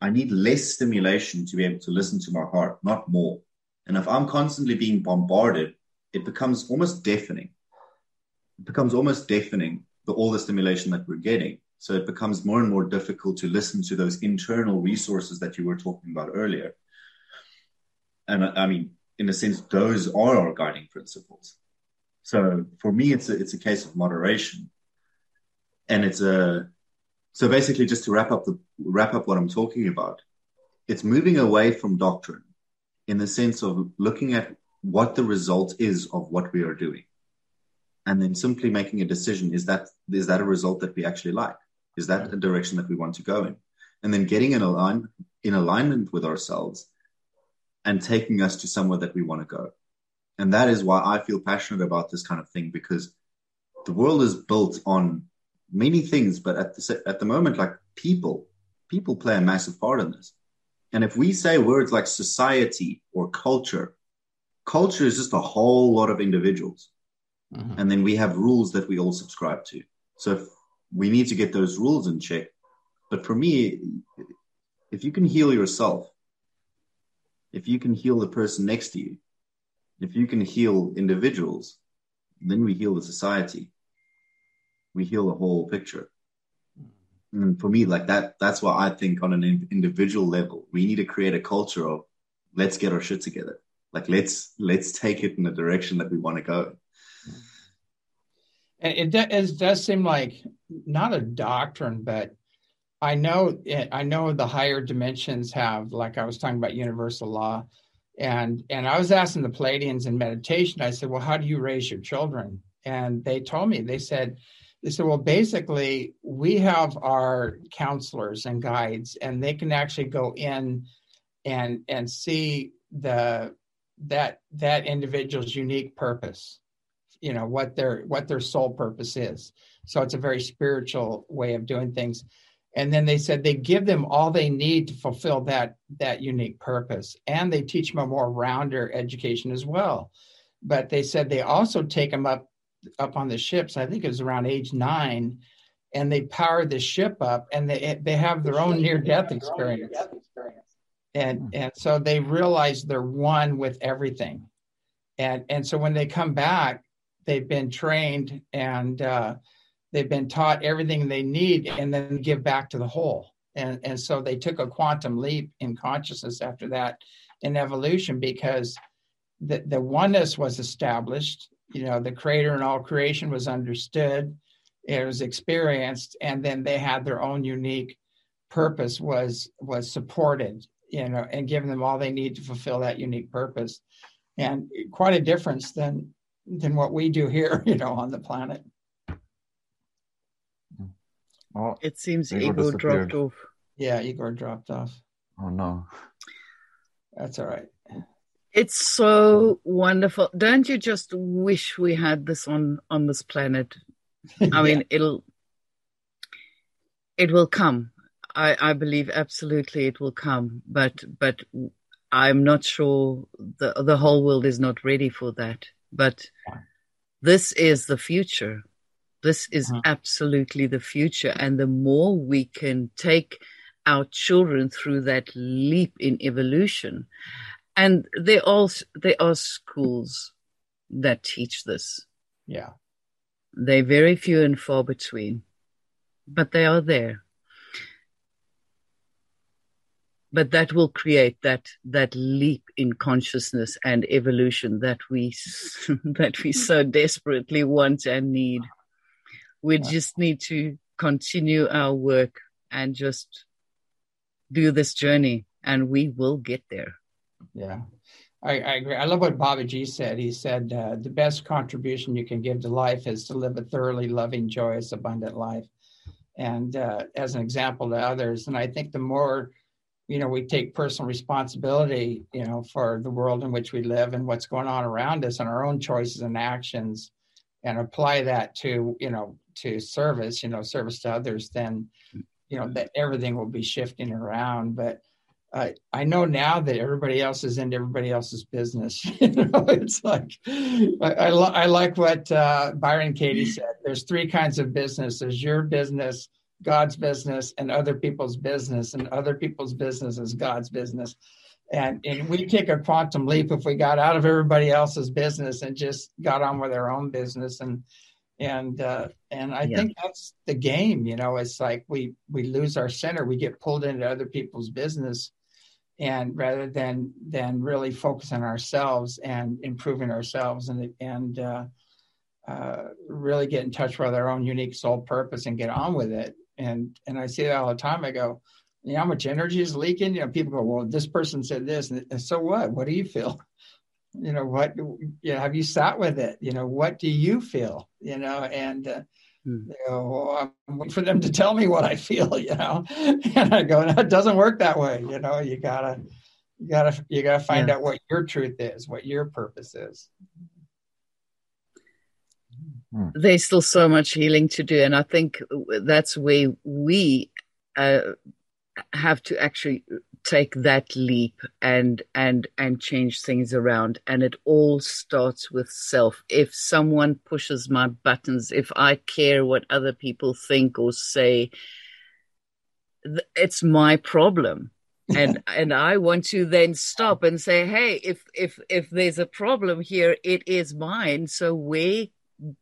I need less stimulation to be able to listen to my heart, not more. And if I'm constantly being bombarded, it becomes almost deafening. It becomes almost deafening, the, all the stimulation that we're getting. So it becomes more and more difficult to listen to those internal resources that you were talking about earlier. And I mean, in a sense, those are our guiding principles. So for me, it's a, it's a case of moderation. And it's a, so basically just to wrap up the, wrap up what I'm talking about, it's moving away from doctrine in the sense of looking at what the result is of what we are doing and then simply making a decision is that is that a result that we actually like is that a direction that we want to go in? And then getting in align in alignment with ourselves and taking us to somewhere that we want to go. And that is why I feel passionate about this kind of thing because the world is built on many things, but at the at the moment, like people, people play a massive part in this. And if we say words like society or culture, culture is just a whole lot of individuals. Mm-hmm. And then we have rules that we all subscribe to. So we need to get those rules in check. But for me, if you can heal yourself, if you can heal the person next to you, if you can heal individuals, then we heal the society. We heal the whole picture. And for me, like that, that's why I think on an individual level, we need to create a culture of let's get our shit together. Like let's let's take it in the direction that we want to go. It, it does seem like not a doctrine, but I know I know the higher dimensions have, like I was talking about universal law, and and I was asking the Pleiadians in meditation. I said, well, how do you raise your children? And they told me they said they said, well, basically we have our counselors and guides, and they can actually go in and and see the that that individual's unique purpose you know what their what their sole purpose is. So it's a very spiritual way of doing things. And then they said they give them all they need to fulfill that that unique purpose. And they teach them a more rounder education as well. But they said they also take them up up on the ships. I think it was around age nine. And they power the ship up and they they have their own near death experience. And hmm. and so they realize they're one with everything. And and so when they come back they've been trained and uh, they've been taught everything they need and then give back to the whole. And and so they took a quantum leap in consciousness after that in evolution because the, the oneness was established you know the creator and all creation was understood it was experienced and then they had their own unique purpose was was supported you know and given them all they need to fulfill that unique purpose. And quite a difference than than what we do here [LAUGHS] you know on the planet. Oh, it seems Igor, dropped off. Yeah Igor dropped off. Oh no. That's all right. It's so wonderful. Don't you just wish we had this on on this planet? [LAUGHS] I mean, it'll it will come. I, I believe absolutely it will come, but but I'm not sure the the whole world is not ready for that. But this is the future. This is uh-huh. absolutely the future, and the more we can take our children through that leap in evolution, and there are there are schools that teach this. Yeah, they're very few and far between, but they are there. But that will create that that leap in consciousness and evolution that we [LAUGHS] that we so desperately want and need. We just need to continue our work and just do this journey, and we will get there. Yeah, I, I, agree. I love what Babaji said. He said, uh, the best contribution you can give to life is to live a thoroughly loving, joyous, abundant life. And uh, as an example to others. And I think the more, you know, we take personal responsibility, you know, for the world in which we live and what's going on around us and our own choices and actions and apply that to, you know, to service, you know, service to others, then, you know, that everything will be shifting around. But I, I know now that everybody else is into everybody else's business. [LAUGHS] you know, it's like I, I, I like what uh, Byron Katie said. There's three kinds of business. There's your business, God's business, and other people's business. And other people's business is God's business. And and we take a quantum leap if we got out of everybody else's business and just got on with our own business. And and uh, and I yeah. think that's the game. You know, it's like we we lose our center. We get pulled into other people's business and rather than than really focus on ourselves and improving ourselves and and uh, uh, really get in touch with our own unique soul purpose and get on with it. And and I see that all the time. I go, you know, how much energy is leaking? You know, people go, well, this person said this, and so what? What do you feel? [LAUGHS] You know, what? You know, have you sat with it? You know, what do you feel? You know, and uh, Hmm. You know, I'm waiting for them to tell me what I feel, [LAUGHS] you know. And I go, no, it doesn't work that way. You know, you gotta you gotta you gotta find yeah. out what your truth is, what your purpose is. Hmm. There's still so much healing to do, and I think that's where we uh, have to actually take that leap and and and change things around. And it all starts with self. If someone pushes my buttons if i care what other people think or say it's my problem. [LAUGHS] And and i want to then stop and say hey if if if there's a problem here it is mine. So where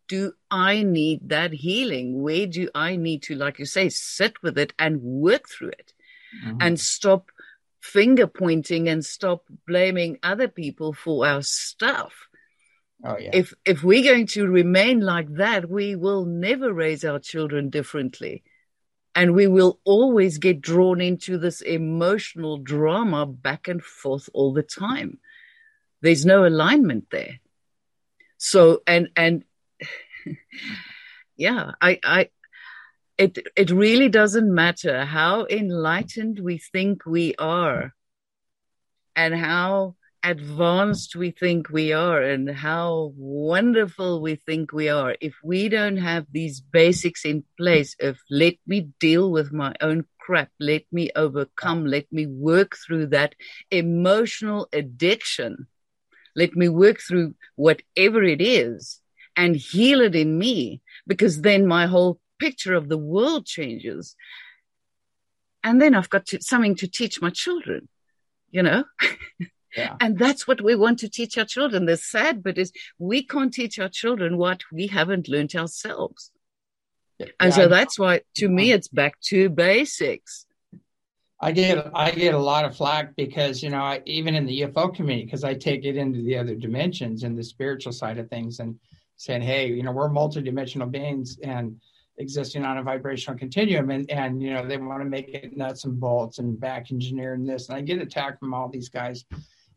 do i need that healing where do i need to like you say sit with it and work through it mm-hmm. and stop finger pointing and stop blaming other people for our stuff. Oh, yeah. If if we're going to remain like that, we will never raise our children differently. And we will always get drawn into this emotional drama back and forth all the time. There's no alignment there. So and and [LAUGHS] yeah, I I it it really doesn't matter how enlightened we think we are and how advanced we think we are and how wonderful we think we are if we don't have these basics in place of let me deal with my own crap let me overcome let me work through that emotional addiction let me work through whatever it is and heal it in me because then my whole picture of the world changes. And then I've got to, something to teach my children, you know? [LAUGHS] Yeah. and that's what we want to teach our children. The sad bit is we can't teach our children what we haven't learned ourselves. Yeah. And so that's why, to me, it's back to basics. I get I get a lot of flack because you know I, even in the UFO community because I take it into the other dimensions and the spiritual side of things and saying hey you know we're multidimensional beings and existing on a vibrational continuum and and you know they want to make it nuts and bolts and back engineering this and I get attacked from all these guys.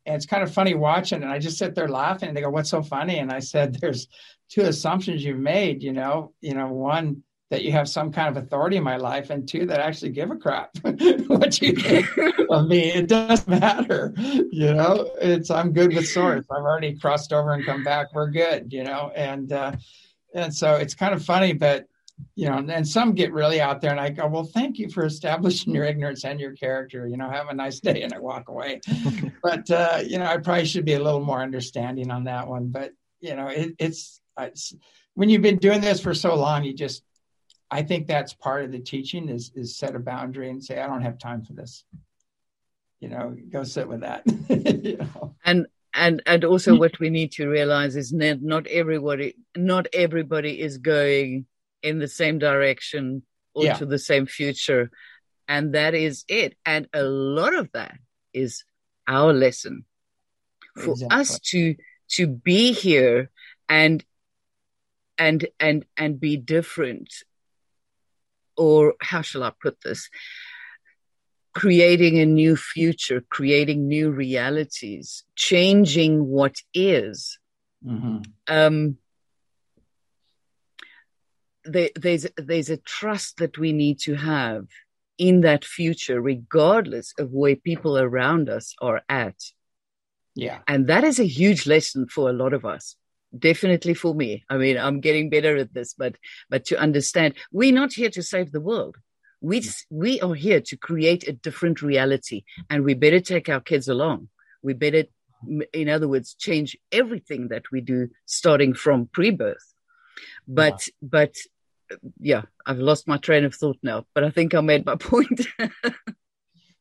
And it's kind of funny watching and I just sit there laughing and they go what's so funny? And I said there's two assumptions you've made you know you know one that you have some kind of authority in my life, and two, that I actually give a crap [LAUGHS] what you think of me. It doesn't matter, you know. It's I'm good with source. I've already crossed over and come back. We're good, you know. And uh, and so it's kind of funny, but you know, and some get really out there, and I go, well, thank you for establishing your ignorance and your character. You know, have a nice day, and I walk away. [LAUGHS] but uh, you know, I probably should be a little more understanding on that one. But you know, it, it's it's when you've been doing this for so long, you just I think that's part of the teaching is is set a boundary and say, I don't have time for this. You know, go sit with that. [LAUGHS] you know? And and and also mm. what we need to realize is that not everybody not everybody is going in the same direction or yeah. to the same future. And that is it. And a lot of that is our lesson for exactly. us to to be here and and and and be different or how shall I put this? Creating a new future, creating new realities, changing what is. Mm-hmm. Um, there, there's there's a trust that we need to have in that future, regardless of where people around us are at. Yeah, and that is a huge lesson for a lot of us definitely for me. I mean, I'm getting better at this, but but to understand, we're not here to save the world. We we are here to create a different reality, and we better take our kids along. We better, in other words, change everything that we do, starting from pre-birth. But yeah. but yeah, I've lost my train of thought now. But I think I made my [LAUGHS] point.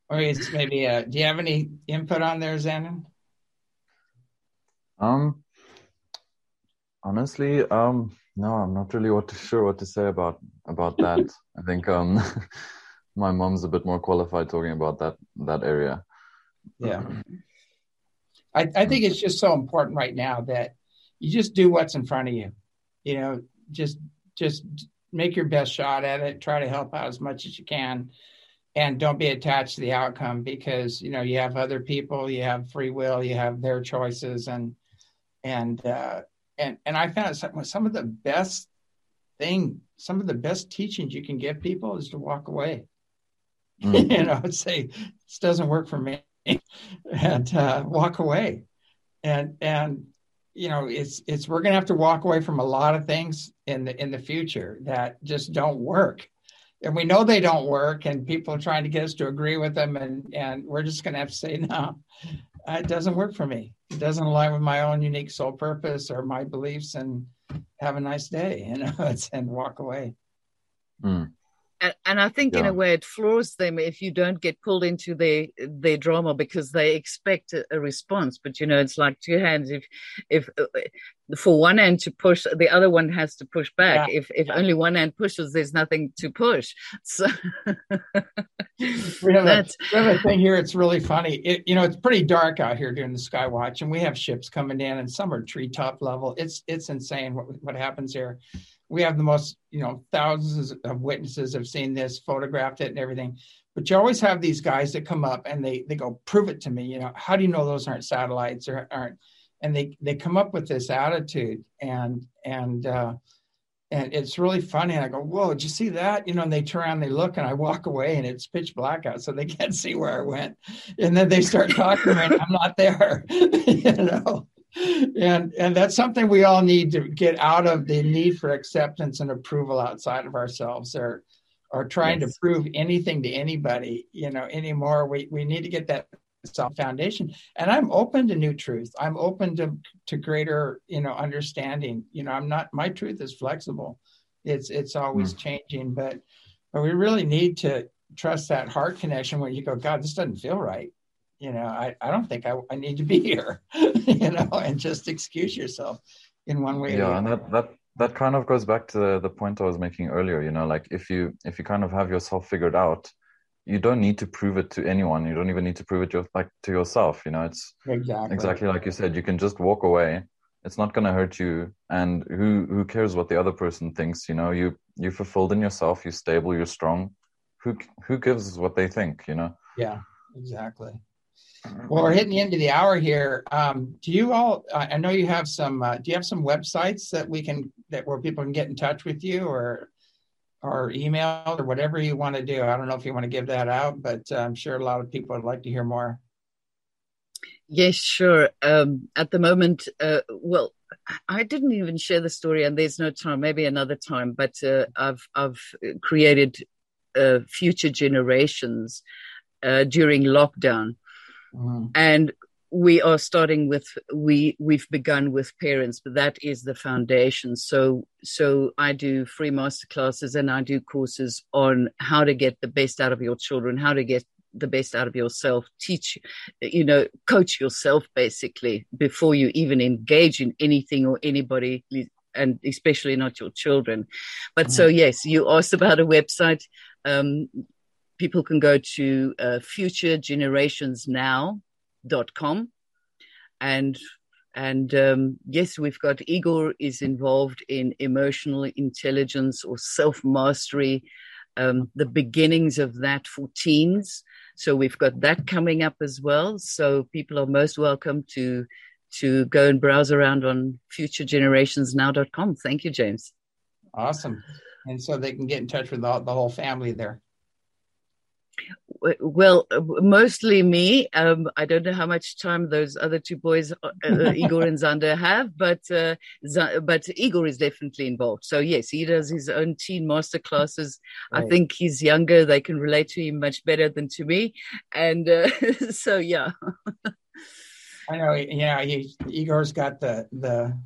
or it's maybe. Uh, do you have any input on there, Zander? Um, Honestly, um, no, I'm not really what to, sure what to say about about that. [LAUGHS] I think um, [LAUGHS] my mom's a bit more qualified talking about that that area. Yeah, [CLEARS THROAT] I I think it's just so important right now that you just do what's in front of you. You know, just just make your best shot at it. Try to help out as much as you can, and don't be attached to the outcome because you know you have other people, you have free will, you have their choices, and and uh, and and I found some, some of the best thing, some of the best teachings you can give people is to walk away. Mm. [LAUGHS] you know, say this doesn't work for me, [LAUGHS] and uh, walk away, and and you know it's it's we're gonna have to walk away from a lot of things in the in the future that just don't work and we know they don't work and people are trying to get us to agree with them and and we're just going to have to say [LAUGHS] no it doesn't work for me. It doesn't align with my own unique soul purpose or my beliefs and have a nice day [LAUGHS] you know and walk away. Mm and, and I think yeah. in a way it floors them if you don't get pulled into their their drama because they expect a, a, response. But you know, it's like two hands. If if uh, for one hand to push, the other one has to push back. Yeah. If if only one hand pushes, there's nothing to push. [LAUGHS] So [LAUGHS] we have, a, we have a thing here. It's really funny. It, you know, it's pretty dark out here during the sky watch, and we have ships coming in, and some are treetop level. It's it's insane what what happens here we have the most, you know, thousands of witnesses have seen this, photographed it, and everything. But you always have these guys that come up and they they go, prove it to me. You know, how do you know those aren't satellites or aren't? And they they come up with this attitude, and and uh, and it's really funny. And I go, whoa, did you see that? You know, and they turn around, they look, and I walk away, and it's pitch black out, so they can't see where I went. And then they start talking and I'm not there. [LAUGHS] you know and and that's something we all need to get out of the need for acceptance and approval outside of ourselves or or trying yes. to prove anything to anybody you know anymore we we need to get that self foundation and i'm open to new truth i'm open to to greater you know understanding you know i'm not my truth is flexible It's it's always mm. changing, but but we really need to trust that heart connection where you go, God, this doesn't feel right. You know, I, I don't think I, I need to be here, [LAUGHS] you know, and just excuse yourself in one way. Yeah, and that, that that kind of goes back to the, the point I was making earlier, you know, like if you if you kind of have yourself figured out, you don't need to prove it to anyone. You don't even need to prove it your, like to yourself, you know. It's exactly exactly like you said, you can just walk away. It's not going to hurt you and who who cares what the other person thinks, you know? You you fulfilled in yourself, you're stable, you're strong who who gives what they think, you know? Yeah, exactly. Well, we're hitting the end of the hour here. Um, do you all? I know you have some. Uh, do you have some websites that we can that where people can get in touch with you, or or email or whatever you want to do? I don't know if you want to give that out, but uh, I'm sure a lot of people would like to hear more. Yes, sure. Um, at the moment, uh, well, I didn't even share the story, and there's no time. Maybe another time. But uh, I've I've created uh, future generations uh, during lockdown. Mm-hmm. And we are starting with we we've begun with parents but that is the foundation so so i do free master classes and i do courses on how to get the best out of your children how to get the best out of yourself teach you know coach yourself basically before you even engage in anything or anybody and especially not your children but mm-hmm. so yes you asked about a website um, people can go to uh, futuregenerationsnow.com and and um, yes, we've got Igor is involved in emotional intelligence or self mastery, um, the beginnings of that for teens. So we've got that coming up as well. So people are most welcome to to go and browse around on futuregenerationsnow.com. Thank you, James. Awesome and so they can get in touch with the, the whole family there. Well, mostly me. Um, I don't know how much time those other two boys, uh, uh [LAUGHS] Igor and Zander, have, but uh, Z- but Igor is definitely involved. So yes, he does his own teen master classes. Right. I think he's younger; they can relate to him much better than to me, and uh, [LAUGHS] so yeah. I know. Yeah, he, Igor's got the the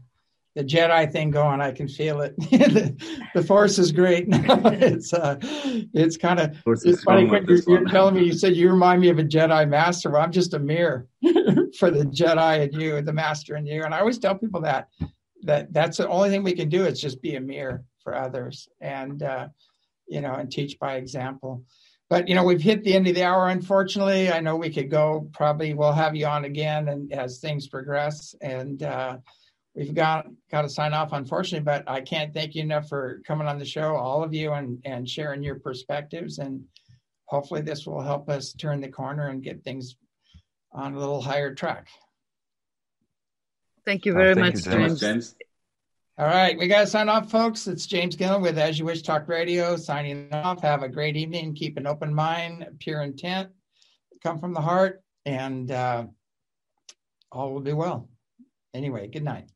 the Jedi thing going. I can feel it. the, [LAUGHS] the, Force is great. [LAUGHS] it's uh, it's kind of it's funny when you're, you're telling me. You said you remind me of a Jedi Master. Well, I'm just a mirror [LAUGHS] for the Jedi and you, the Master and you. And I always tell people that that that's the only thing we can do is just be a mirror for others and uh, you know and teach by example. But you know we've hit the end of the hour. Unfortunately, I know we could go. Probably we'll have you on again and as things progress and. Uh, we've got got to sign off unfortunately but i can't thank you enough for coming on the show all of you and and sharing your perspectives and hopefully this will help us turn the corner and get things on a little higher track. Thank you very oh, thank much, you james. james. all right we got to sign off folks. It's james gilliland with as you wish talk radio signing off. Have a great evening. Keep an open mind pure intent come from the heart and uh, all will be well. Anyway good night